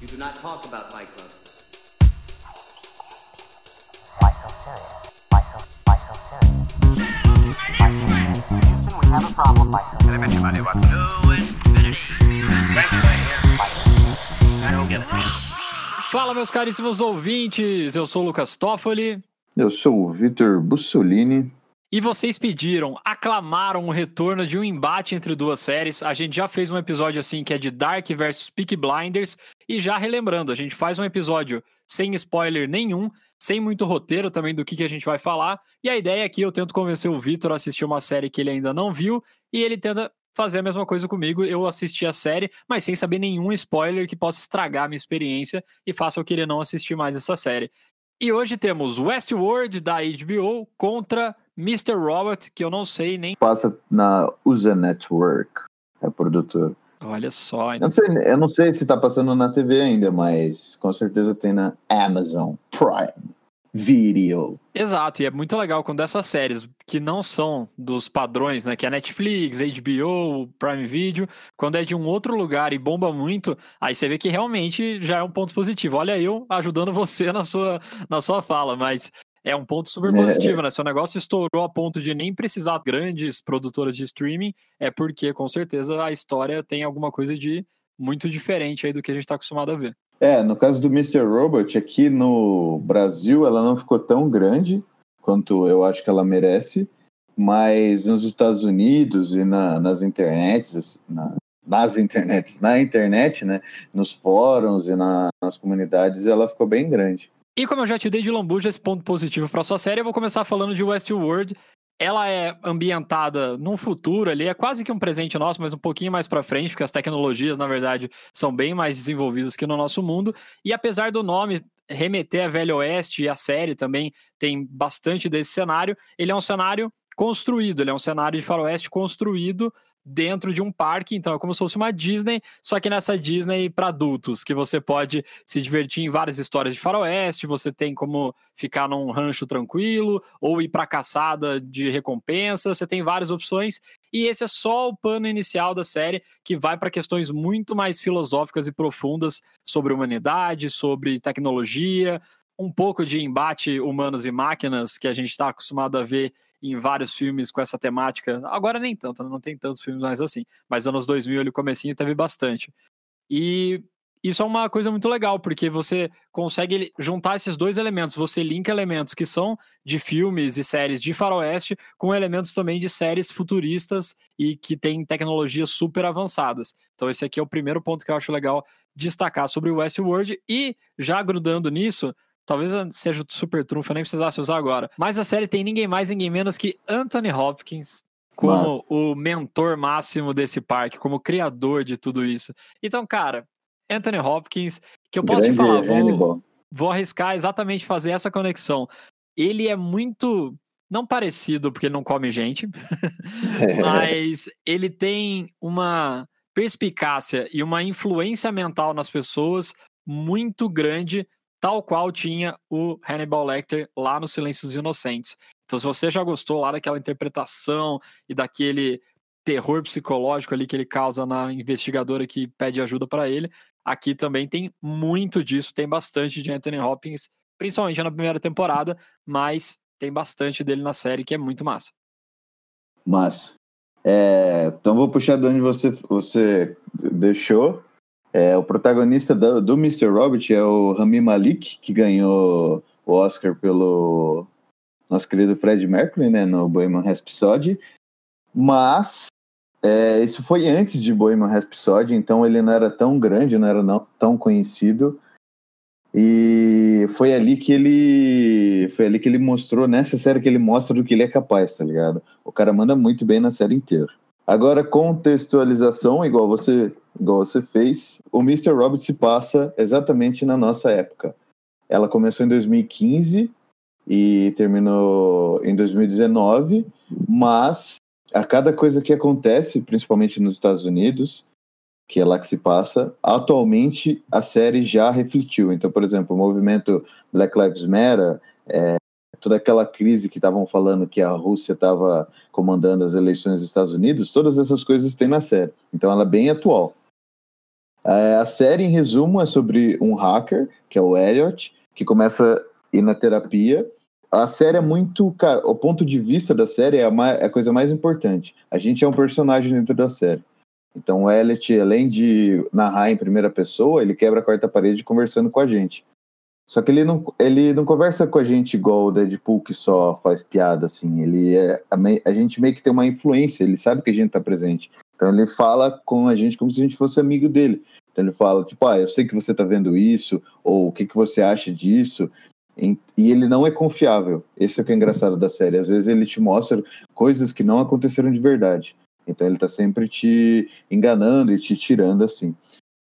You do not talk about Fight Club. Why so serious? Why so, why so serious? Why so serious? Houston, we have a problem. Why so serious? Fala, meus caríssimos ouvintes! Eu sou o Lucas Toffoli Eu sou o Vitor Bussolini. e vocês pediram, aclamaram o retorno de um embate entre duas séries. A gente já fez um episódio assim que é de Dark versus Peaky Blinders. E já relembrando, a gente faz um episódio sem spoiler nenhum, sem muito roteiro também do que, que a gente vai falar. E a ideia aqui eu tento convencer o Vitor a assistir uma série que ele ainda não viu e ele tenta fazer a mesma coisa comigo. Eu assisti a série, mas sem saber nenhum spoiler que possa estragar a minha experiência e faça eu querer não assistir mais essa série. E hoje temos Westworld da HBO contra Mr. Robot, que eu não sei nem. Passa na USA Network, é produtor. Olha só, Eu não sei, eu não sei se tá passando na TV ainda, mas com certeza tem na Amazon Prime Video. Exato, e é muito legal quando essas séries que não são dos padrões, né, que é Netflix, HBO, Prime Video, quando é de um outro lugar e bomba muito, aí você vê que realmente já é um ponto positivo. Olha eu ajudando você na sua, na sua fala, mas é um ponto super É. positivo, né? Se o negócio estourou a ponto de nem precisar de grandes produtoras de streaming, é porque com certeza a história tem alguma coisa de muito diferente aí do que a gente tá acostumado a ver. É, no caso do Mr. Robot, aqui no Brasil ela não ficou tão grande quanto eu acho que ela merece, mas nos Estados Unidos e na- nas internets, na- nas internets, na internet, né, nos fóruns e na- nas comunidades, ela ficou bem grande. E como eu já te dei de lambuja esse ponto positivo para sua série, eu vou começar falando de Westworld. Ela é ambientada num futuro ali, é quase que um presente nosso, mas um pouquinho mais para frente, porque as tecnologias, na verdade, são bem mais desenvolvidas que no nosso mundo. E apesar do nome remeter a Velho Oeste e a série também tem bastante desse cenário, ele é um cenário construído, ele é um cenário de faroeste construído dentro de um parque, então é como se fosse uma Disney, só que nessa Disney para adultos, que você pode se divertir em várias histórias de faroeste, você tem como ficar num rancho tranquilo, ou ir para caçada de recompensa, você tem várias opções, e esse é só o pano inicial da série, que vai para questões muito mais filosóficas e profundas sobre humanidade, sobre tecnologia, um pouco de embate humanos e máquinas que a gente está acostumado a ver em vários filmes com essa temática. Agora nem tanto, né? não tem tantos filmes mais assim, mas anos 2000 ali comecinho teve bastante. E isso é uma coisa muito legal, porque você consegue juntar esses dois elementos, você linka elementos que são de filmes e séries de faroeste com elementos também de séries futuristas e que têm tecnologias super avançadas. Então esse aqui é o primeiro ponto que eu acho legal destacar sobre o Westworld e já grudando nisso, Talvez seja o super trunfo, eu nem precisasse usar agora. Mas a série tem ninguém mais, ninguém menos que Anthony Hopkins como Nossa. o mentor máximo desse parque, como o criador de tudo isso. Então, cara, Anthony Hopkins, que eu posso te Grande falar, vou, vou arriscar exatamente fazer essa conexão. Ele é muito. Não parecido, porque ele não come gente, mas ele tem uma perspicácia e uma influência mental nas pessoas muito grande, tal qual tinha o Hannibal Lecter lá no Silêncio dos Inocentes. Então, se você já gostou lá daquela interpretação e daquele terror psicológico ali que ele causa na investigadora que pede ajuda para ele, aqui também tem muito disso, tem bastante de Anthony Hopkins, principalmente na primeira temporada, mas tem bastante dele na série que é muito massa. Mas, é, então vou puxar de onde você, você deixou. É, o protagonista do, do Mr. Robot é o Rami Malik, que ganhou o Oscar pelo nosso querido Fred Mercury, né, no Bohemian Rhapsody. Mas é, isso foi antes de Bohemian Rhapsody, então ele não era tão grande, não era não, tão conhecido. E foi ali que ele foi ali que ele mostrou nessa série que ele mostra do que ele é capaz, tá ligado? O cara manda muito bem na série inteira. Agora contextualização, igual você igual você fez, o Mr. Robot se passa exatamente na nossa época. Ela começou em 2015 e terminou em 2019, mas a cada coisa que acontece, principalmente nos Estados Unidos, que é lá que se passa, atualmente a série já refletiu. Então, por exemplo, o movimento Black Lives Matter, é, toda aquela crise que estavam falando que a Rússia estava comandando as eleições dos Estados Unidos, todas essas coisas tem na série. Então ela é bem atual. É, a série, em resumo, é sobre um hacker, que é o Elliot, que começa a ir na terapia. A série é muito. Cara, o ponto de vista da série é a, mais, é a coisa mais importante. A gente é um personagem dentro da série. Então o Elliot, além de narrar em primeira pessoa, ele quebra a quarta parede conversando com a gente. Só que ele não, ele não conversa com a gente igual o Deadpool que só faz piada, assim. Ele é, a, a gente meio que tem uma influência, ele sabe que a gente tá presente. Então ele fala com a gente como se a gente fosse amigo dele. Então ele fala, tipo, ah, eu sei que você tá vendo isso, ou o que, que você acha disso. E ele não é confiável. Esse é o que é engraçado da série. Às vezes ele te mostra coisas que não aconteceram de verdade. Então ele tá sempre te enganando e te tirando assim.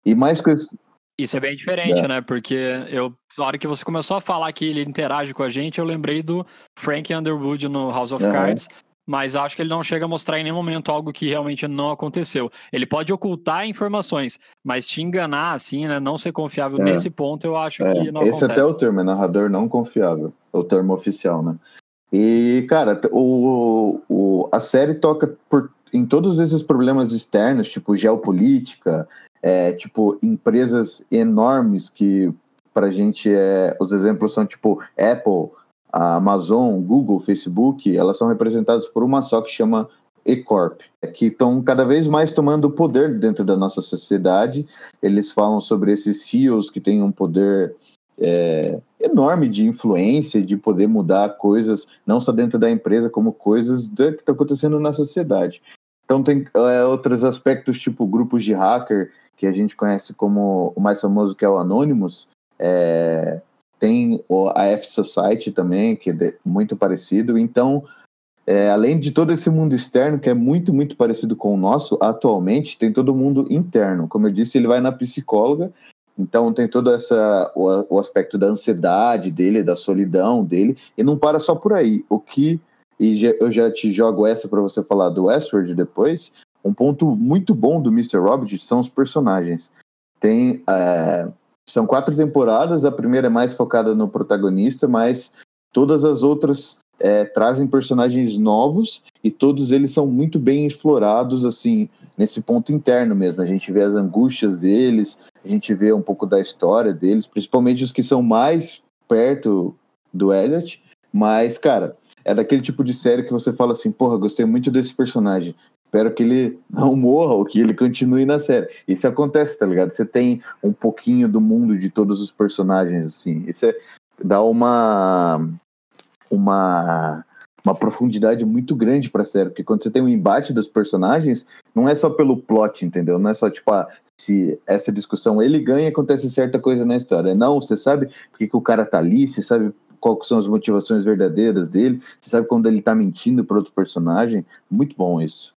E mais coisas. Isso é bem diferente, é. né? Porque eu, na hora que você começou a falar que ele interage com a gente, eu lembrei do Frank Underwood no House of uhum. Cards, mas acho que ele não chega a mostrar em nenhum momento algo que realmente não aconteceu. Ele pode ocultar informações, mas te enganar, assim, né? Não ser confiável é. nesse ponto, eu acho é. que não Esse acontece. até é o termo, é narrador não confiável, é o termo oficial, né? E, cara, o, o, a série toca por, em todos esses problemas externos, tipo geopolítica, é, tipo, empresas enormes que para gente é, os exemplos são tipo Apple, a Amazon, Google, Facebook, elas são representadas por uma só que chama E-Corp, que estão cada vez mais tomando poder dentro da nossa sociedade. Eles falam sobre esses CEOs que têm um poder é, enorme de influência, de poder mudar coisas, não só dentro da empresa, como coisas que estão tá acontecendo na sociedade. Então tem é, outros aspectos, tipo grupos de hacker que a gente conhece como o mais famoso que é o Anonymous, é, tem a F Society também, que é muito parecido. Então, é, além de todo esse mundo externo, que é muito, muito parecido com o nosso, atualmente tem todo mundo interno. Como eu disse, ele vai na psicóloga, então tem todo essa, o, o aspecto da ansiedade dele, da solidão dele, e não para só por aí. O que, e já, eu já te jogo essa para você falar do Westworld depois, um ponto muito bom do Mr. Robert são os personagens. Tem. É, são quatro temporadas, a primeira é mais focada no protagonista, mas todas as outras é, trazem personagens novos e todos eles são muito bem explorados, assim, nesse ponto interno mesmo. A gente vê as angústias deles, a gente vê um pouco da história deles, principalmente os que são mais perto do Elliot. Mas, cara, é daquele tipo de série que você fala assim, porra, gostei muito desse personagem espero que ele não morra ou que ele continue na série. Isso acontece, tá ligado? Você tem um pouquinho do mundo de todos os personagens, assim. Isso é, dá uma. Uma uma profundidade muito grande pra série, porque quando você tem um embate dos personagens, não é só pelo plot, entendeu? Não é só, tipo, ah, se essa discussão ele ganha, acontece certa coisa na história. Não, você sabe porque que o cara tá ali, você sabe quais são as motivações verdadeiras dele, você sabe quando ele tá mentindo para outro personagem. Muito bom isso.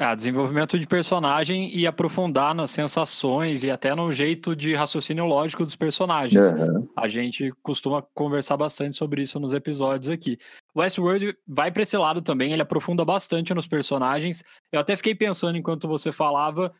É, desenvolvimento de personagem e aprofundar nas sensações e até no jeito de raciocínio lógico dos personagens. Uhum. A gente costuma conversar bastante sobre isso nos episódios aqui. Westworld vai para esse lado também, ele aprofunda bastante nos personagens. Eu até fiquei pensando enquanto você falava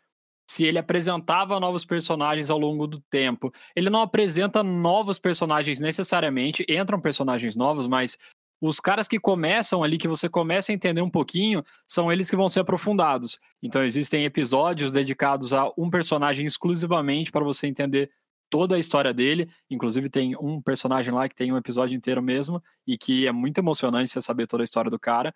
se ele apresentava novos personagens ao longo do tempo. Ele não apresenta novos personagens necessariamente, entram personagens novos, mas os caras que começam ali, que você começa a entender um pouquinho, são eles que vão ser aprofundados. Então existem episódios dedicados a um personagem exclusivamente para você entender toda a história dele. Inclusive tem um personagem lá que tem um episódio inteiro mesmo e que é muito emocionante você saber toda a história do cara.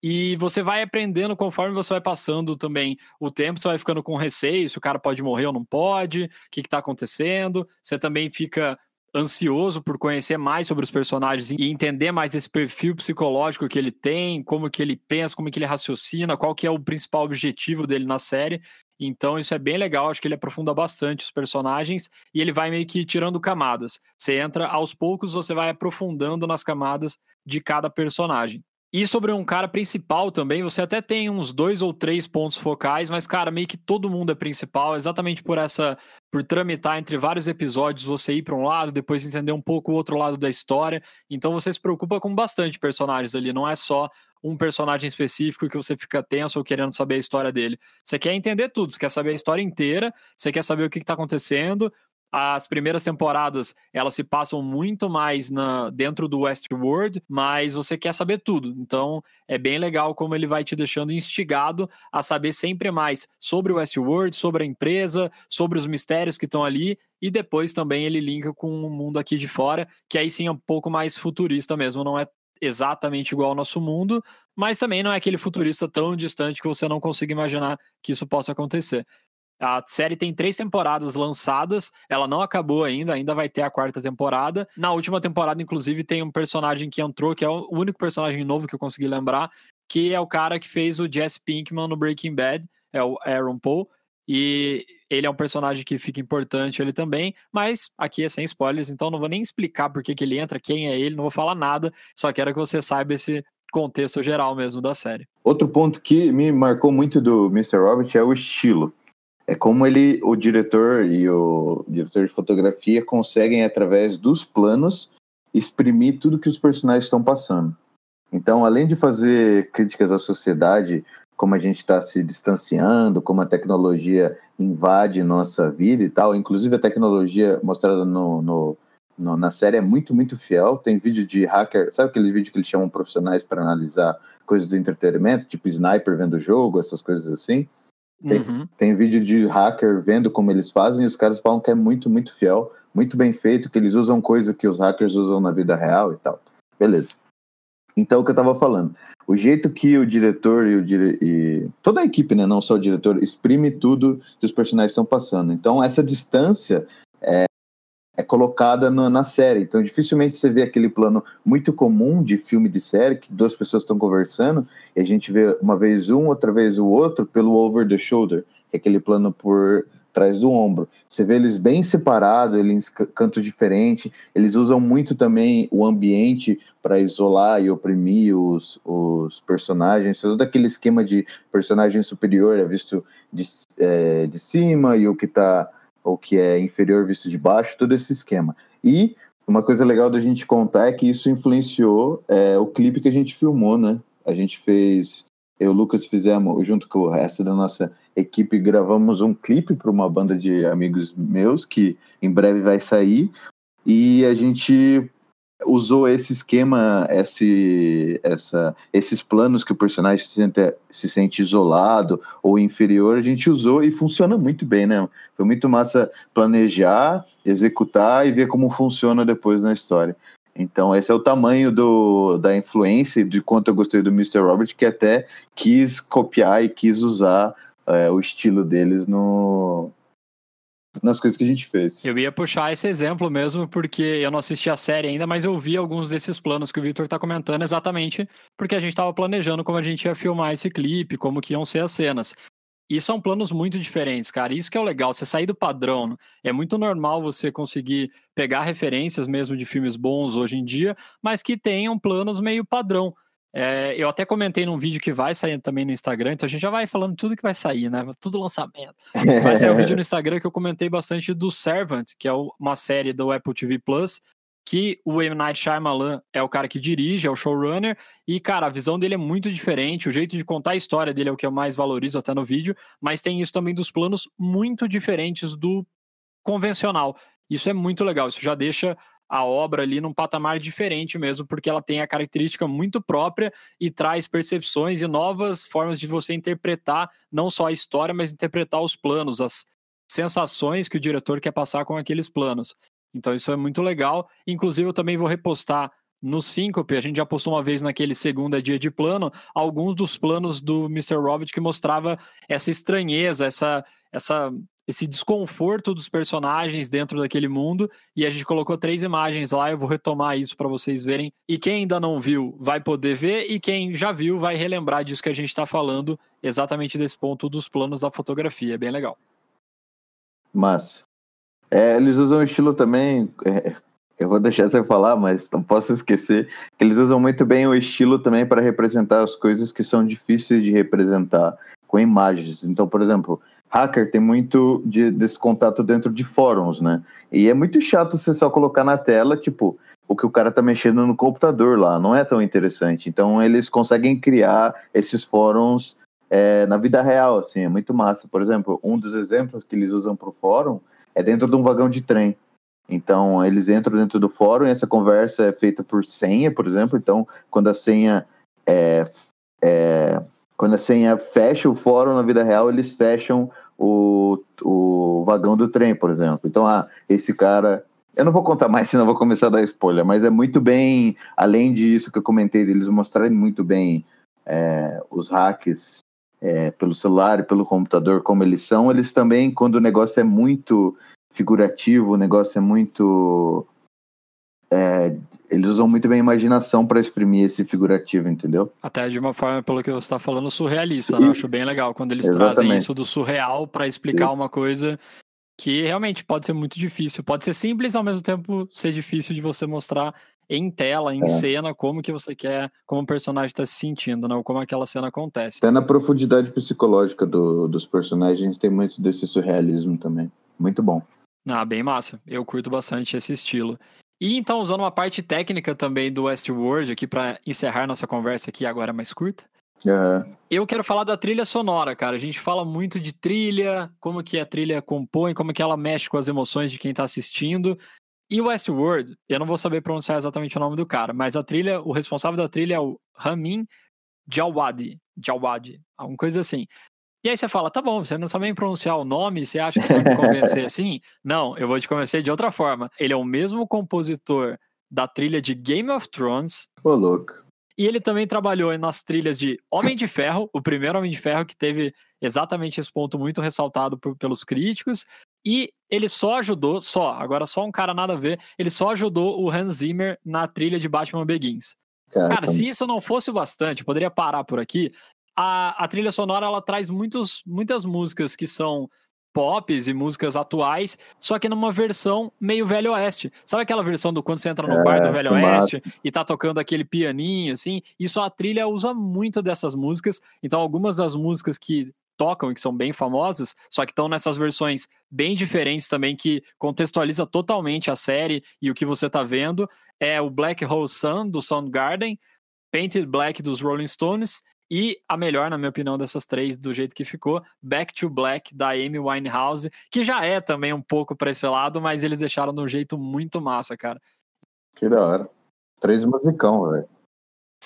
E você vai aprendendo conforme você vai passando também o tempo, você vai ficando com receio se o cara pode morrer ou não pode, o que está acontecendo. Você também fica ansioso por conhecer mais sobre os personagens e entender mais esse perfil psicológico que ele tem, como que ele pensa, como que ele raciocina, qual que é o principal objetivo dele na série. Então isso é bem legal, acho que ele aprofunda bastante os personagens e ele vai meio que tirando camadas. Você entra aos poucos, você vai aprofundando nas camadas de cada personagem. E sobre um cara principal também, você até tem uns dois ou três pontos focais, mas, cara, meio que todo mundo é principal, exatamente por essa. por tramitar entre vários episódios, você ir para um lado, depois entender um pouco o outro lado da história. Então você se preocupa com bastante personagens ali, não é só um personagem específico que você fica tenso ou querendo saber a história dele. Você quer entender tudo, você quer saber a história inteira, você quer saber o que está acontecendo, As primeiras temporadas, elas se passam muito mais na, dentro do Westworld, mas você quer saber tudo. Então, é bem legal como ele vai te deixando instigado a saber sempre mais sobre o Westworld, sobre a empresa, sobre os mistérios que estão ali, e depois também ele linka com o mundo aqui de fora, que aí sim é um pouco mais futurista mesmo, não é exatamente igual ao nosso mundo, mas também não é aquele futurista tão distante que você não consiga imaginar que isso possa acontecer. A série tem três temporadas lançadas, ela não acabou ainda, ainda vai ter a quarta temporada. Na última temporada, inclusive, tem um personagem que entrou, que é o único personagem novo que eu consegui lembrar, que é o cara que fez o Jesse Pinkman no Breaking Bad, é o Aaron Paul. E ele é um personagem que fica importante ele também, mas aqui é sem spoilers, então não vou nem explicar por que, que ele entra, quem é ele, não vou falar nada, só quero que você saiba esse contexto geral mesmo da série. Outro ponto que me marcou muito do Mr. Robert é o estilo. É como ele, o diretor e o diretor de fotografia conseguem, através dos planos, exprimir tudo que os personagens estão passando. Então, além de fazer críticas à sociedade, como a gente está se distanciando, como a tecnologia invade nossa vida e tal, inclusive a tecnologia mostrada no, no, no na série é muito, muito fiel. Tem vídeo de hacker, sabe aquele vídeo que eles chamam profissionais para analisar coisas do entretenimento, tipo sniper vendo o jogo, essas coisas assim? Tem, uhum. tem vídeo de hacker vendo como eles fazem e os caras falam que é muito, muito fiel, muito bem feito, que eles usam coisa que os hackers usam na vida real e tal. Beleza. Então, o que eu tava falando, o jeito que o diretor e, o dire... e toda a equipe, né, não só o diretor, exprime tudo que os personagens estão passando. Então, essa distância é, é colocada no, na série. Então, dificilmente você vê aquele plano muito comum de filme de série, que duas pessoas estão conversando, e a gente vê uma vez um, outra vez o outro, pelo over the shoulder, que é aquele plano por trás do ombro. Você vê eles bem separados, eles cantos diferentes, eles usam muito também o ambiente para isolar e oprimir os, os personagens. Todo aquele esquema de personagem superior é visto de, é, de cima e o que está ou que é inferior visto de baixo, todo esse esquema. E uma coisa legal da gente contar é que isso influenciou é, o clipe que a gente filmou, né? A gente fez, eu e o Lucas fizemos, junto com o resto da nossa equipe, gravamos um clipe para uma banda de amigos meus que em breve vai sair. E a gente usou esse esquema, esse, essa, esses planos que o personagem se sente, se sente isolado ou inferior, a gente usou e funciona muito bem, né? Foi muito massa planejar, executar e ver como funciona depois na história. Então, esse é o tamanho do, da influência de quanto eu gostei do Mr. Robert, que até quis copiar e quis usar é, o estilo deles no, nas coisas que a gente fez. Eu ia puxar esse exemplo mesmo, porque eu não assisti a série ainda, mas eu vi alguns desses planos que o Victor tá comentando exatamente porque a gente estava planejando como a gente ia filmar esse clipe, como que iam ser as cenas. E são planos muito diferentes, cara. Isso que é o legal, você sair do padrão. É muito normal você conseguir pegar referências mesmo de filmes bons hoje em dia, mas que tenham planos meio padrão. É, eu até comentei num vídeo que vai sair também no Instagram, então a gente já vai falando tudo que vai sair, né? Tudo lançamento. Vai sair um vídeo no Instagram que eu comentei bastante do Servant, que é uma série do Apple TV Plus, que o M. Night Shyamalan é o cara que dirige, é o showrunner, e, cara, a visão dele é muito diferente, o jeito de contar a história dele é o que eu mais valorizo até no vídeo, mas tem isso também dos planos muito diferentes do convencional. Isso é muito legal, isso já deixa a obra ali num patamar diferente mesmo, porque ela tem a característica muito própria e traz percepções e novas formas de você interpretar não só a história, mas interpretar os planos, as sensações que o diretor quer passar com aqueles planos. Então isso é muito legal. Inclusive eu também vou repostar no Síncope, a gente já postou uma vez naquele segunda dia de plano, alguns dos planos do Mr. Robert que mostrava essa estranheza, essa, essa esse desconforto dos personagens dentro daquele mundo e a gente colocou três imagens lá, eu vou retomar isso para vocês verem. E quem ainda não viu vai poder ver e quem já viu vai relembrar disso que a gente está falando, exatamente desse ponto dos planos da fotografia, é bem legal. Mas é, eles usam o estilo também, é, eu vou deixar você falar, mas não posso esquecer que eles usam muito bem o estilo também para representar as coisas que são difíceis de representar com imagens. Então, por exemplo, hacker tem muito de, desse contato dentro de fóruns, né? E é muito chato você só colocar na tela, tipo, o que o cara tá mexendo no computador lá, não é tão interessante. Então eles conseguem criar esses fóruns é, na vida real, assim, é muito massa. Por exemplo, um dos exemplos que eles usam para o fórum é dentro de um vagão de trem. Então, eles entram dentro do fórum e essa conversa é feita por senha, por exemplo. Então, quando a senha é, é, quando a senha fecha o fórum na vida real, eles fecham o, o vagão do trem, por exemplo. Então, ah, esse cara. Eu não vou contar mais, senão vou começar a dar spoiler, mas é muito bem, além disso que eu comentei, eles mostrarem muito bem é, os hacks é, pelo celular e pelo computador como eles são, eles também, quando o negócio é muito figurativo, o negócio é muito. É, eles usam muito bem a imaginação para exprimir esse figurativo, entendeu? Até de uma forma, pelo que você está falando, surrealista, né? Eu acho bem legal quando eles Exatamente. trazem isso do surreal para explicar uma coisa que realmente pode ser muito difícil. Pode ser simples, ao mesmo tempo ser difícil de você mostrar em tela, em É. cena, como que você quer, como o personagem está se sentindo, né? Ou como aquela cena acontece. Até na profundidade psicológica do- dos personagens tem muito desse surrealismo também. Muito bom. Ah, bem massa. Eu curto bastante esse estilo. E então, usando uma parte técnica também do Westworld aqui para encerrar nossa conversa aqui agora mais curta, É, eu quero falar da trilha sonora, cara. A gente fala muito de trilha, como que a trilha compõe, como que ela mexe com as emoções de quem tá assistindo. E o Westworld, eu não vou saber pronunciar exatamente o nome do cara, mas a trilha, o responsável da trilha é o Ramin Djawadi, Djawadi, alguma coisa assim. E aí você fala, tá bom, você não sabe nem pronunciar o nome, você acha que você vai me convencer assim? Não, eu vou te convencer de outra forma. Ele é o mesmo compositor da trilha de Game of Thrones, Ô, louco. e ele também trabalhou nas trilhas de Homem de Ferro, o primeiro Homem de Ferro que teve exatamente esse ponto muito ressaltado por- pelos críticos. E ele só ajudou, só, agora só um cara nada a ver, ele só ajudou o Hans Zimmer na trilha de Batman Begins. Cara, Cara, se isso não fosse o bastante, poderia parar por aqui. A, a trilha sonora ela traz muitos, muitas músicas que são pops e músicas atuais, só que numa versão meio Velho Oeste. Sabe aquela versão do quando você entra no É, bar do Velho Oeste e tá tocando aquele pianinho, assim? Isso a trilha usa muito dessas músicas. Então, algumas das músicas que tocam e que são bem famosas, só que estão nessas versões bem diferentes também, que contextualiza totalmente a série e o que você tá vendo. É o Black Hole Sun, do Soundgarden, Painted Black, dos Rolling Stones, e a melhor, na minha opinião, dessas três, do jeito que ficou, Back to Black, da Amy Winehouse, que já é também um pouco pra esse lado, mas eles deixaram de um jeito muito massa, cara. que da hora. Três musicão, velho.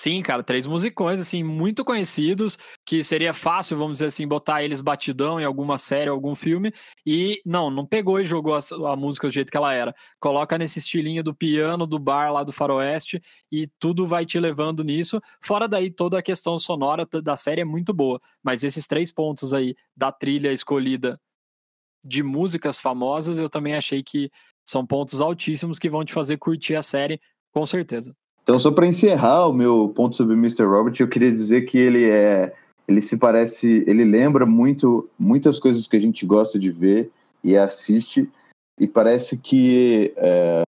Sim, cara, três musicões, assim, muito conhecidos, que seria fácil, vamos dizer assim, botar eles batidão em alguma série, algum filme, e não, não pegou e jogou a, a música do jeito que ela era. Coloca nesse estilinho do piano, do bar lá do faroeste, e tudo vai te levando nisso. Fora daí, toda a questão sonora da série é muito boa, mas esses três pontos aí da trilha escolhida de músicas famosas, eu também achei que são pontos altíssimos que vão te fazer curtir a série, com certeza. Então, só para encerrar o meu ponto sobre Mr. Robert, eu queria dizer que ele é. Ele se parece. Ele lembra muito muitas coisas que a gente gosta de ver e assiste. E parece que é,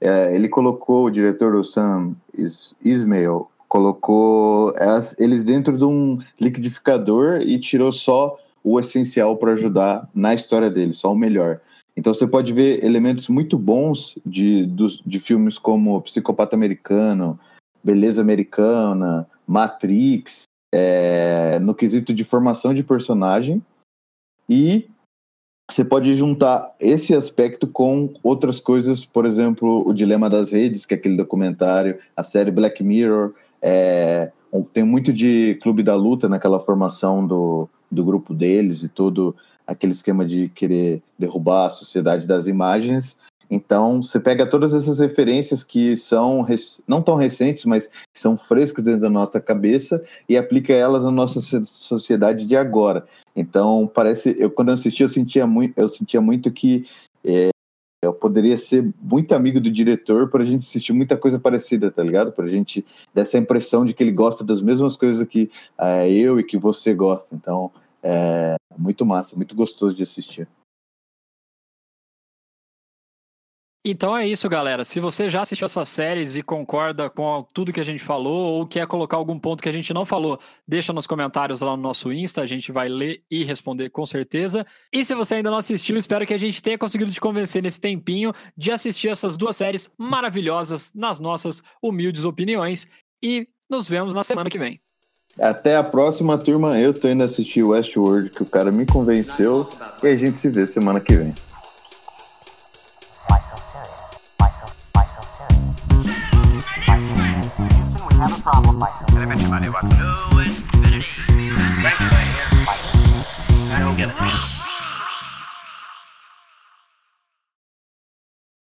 é, ele colocou, o diretor do Sam Is- Ismail, colocou as- eles dentro de um liquidificador e tirou só o essencial para ajudar na história dele, só o melhor. Então você pode ver elementos muito bons de, dos- de filmes como Psicopata Americano, Beleza Americana, Matrix, é, no quesito de formação de personagem. E você pode juntar esse aspecto com outras coisas, por exemplo, o Dilema das Redes, que é aquele documentário, a série Black Mirror. é, tem muito de Clube da Luta naquela formação do, do grupo deles e todo aquele esquema de querer derrubar a sociedade das imagens. Então, você pega todas essas referências que são não tão recentes, mas que são frescas dentro da nossa cabeça e aplica elas na nossa so- sociedade de agora. Então, parece, eu quando eu assisti, eu sentia muito, eu sentia muito que é, eu poderia ser muito amigo do diretor para a gente assistir muita coisa parecida, tá ligado? Para a gente dessa impressão de que ele gosta das mesmas coisas que é, eu e que você gosta. Então, é muito massa, muito gostoso de assistir. Então é isso, galera. Se você já assistiu essas séries e concorda com tudo que a gente falou ou quer colocar algum ponto que a gente não falou, deixa nos comentários lá no nosso Insta, a gente vai ler e responder com certeza. E se você ainda não assistiu, espero que a gente tenha conseguido te convencer nesse tempinho de assistir essas duas séries maravilhosas nas nossas humildes opiniões e nos vemos na semana que vem. Até a próxima, turma. Eu tô indo assistir Westworld, que o cara me convenceu. E a gente se vê semana que vem. I don't get it.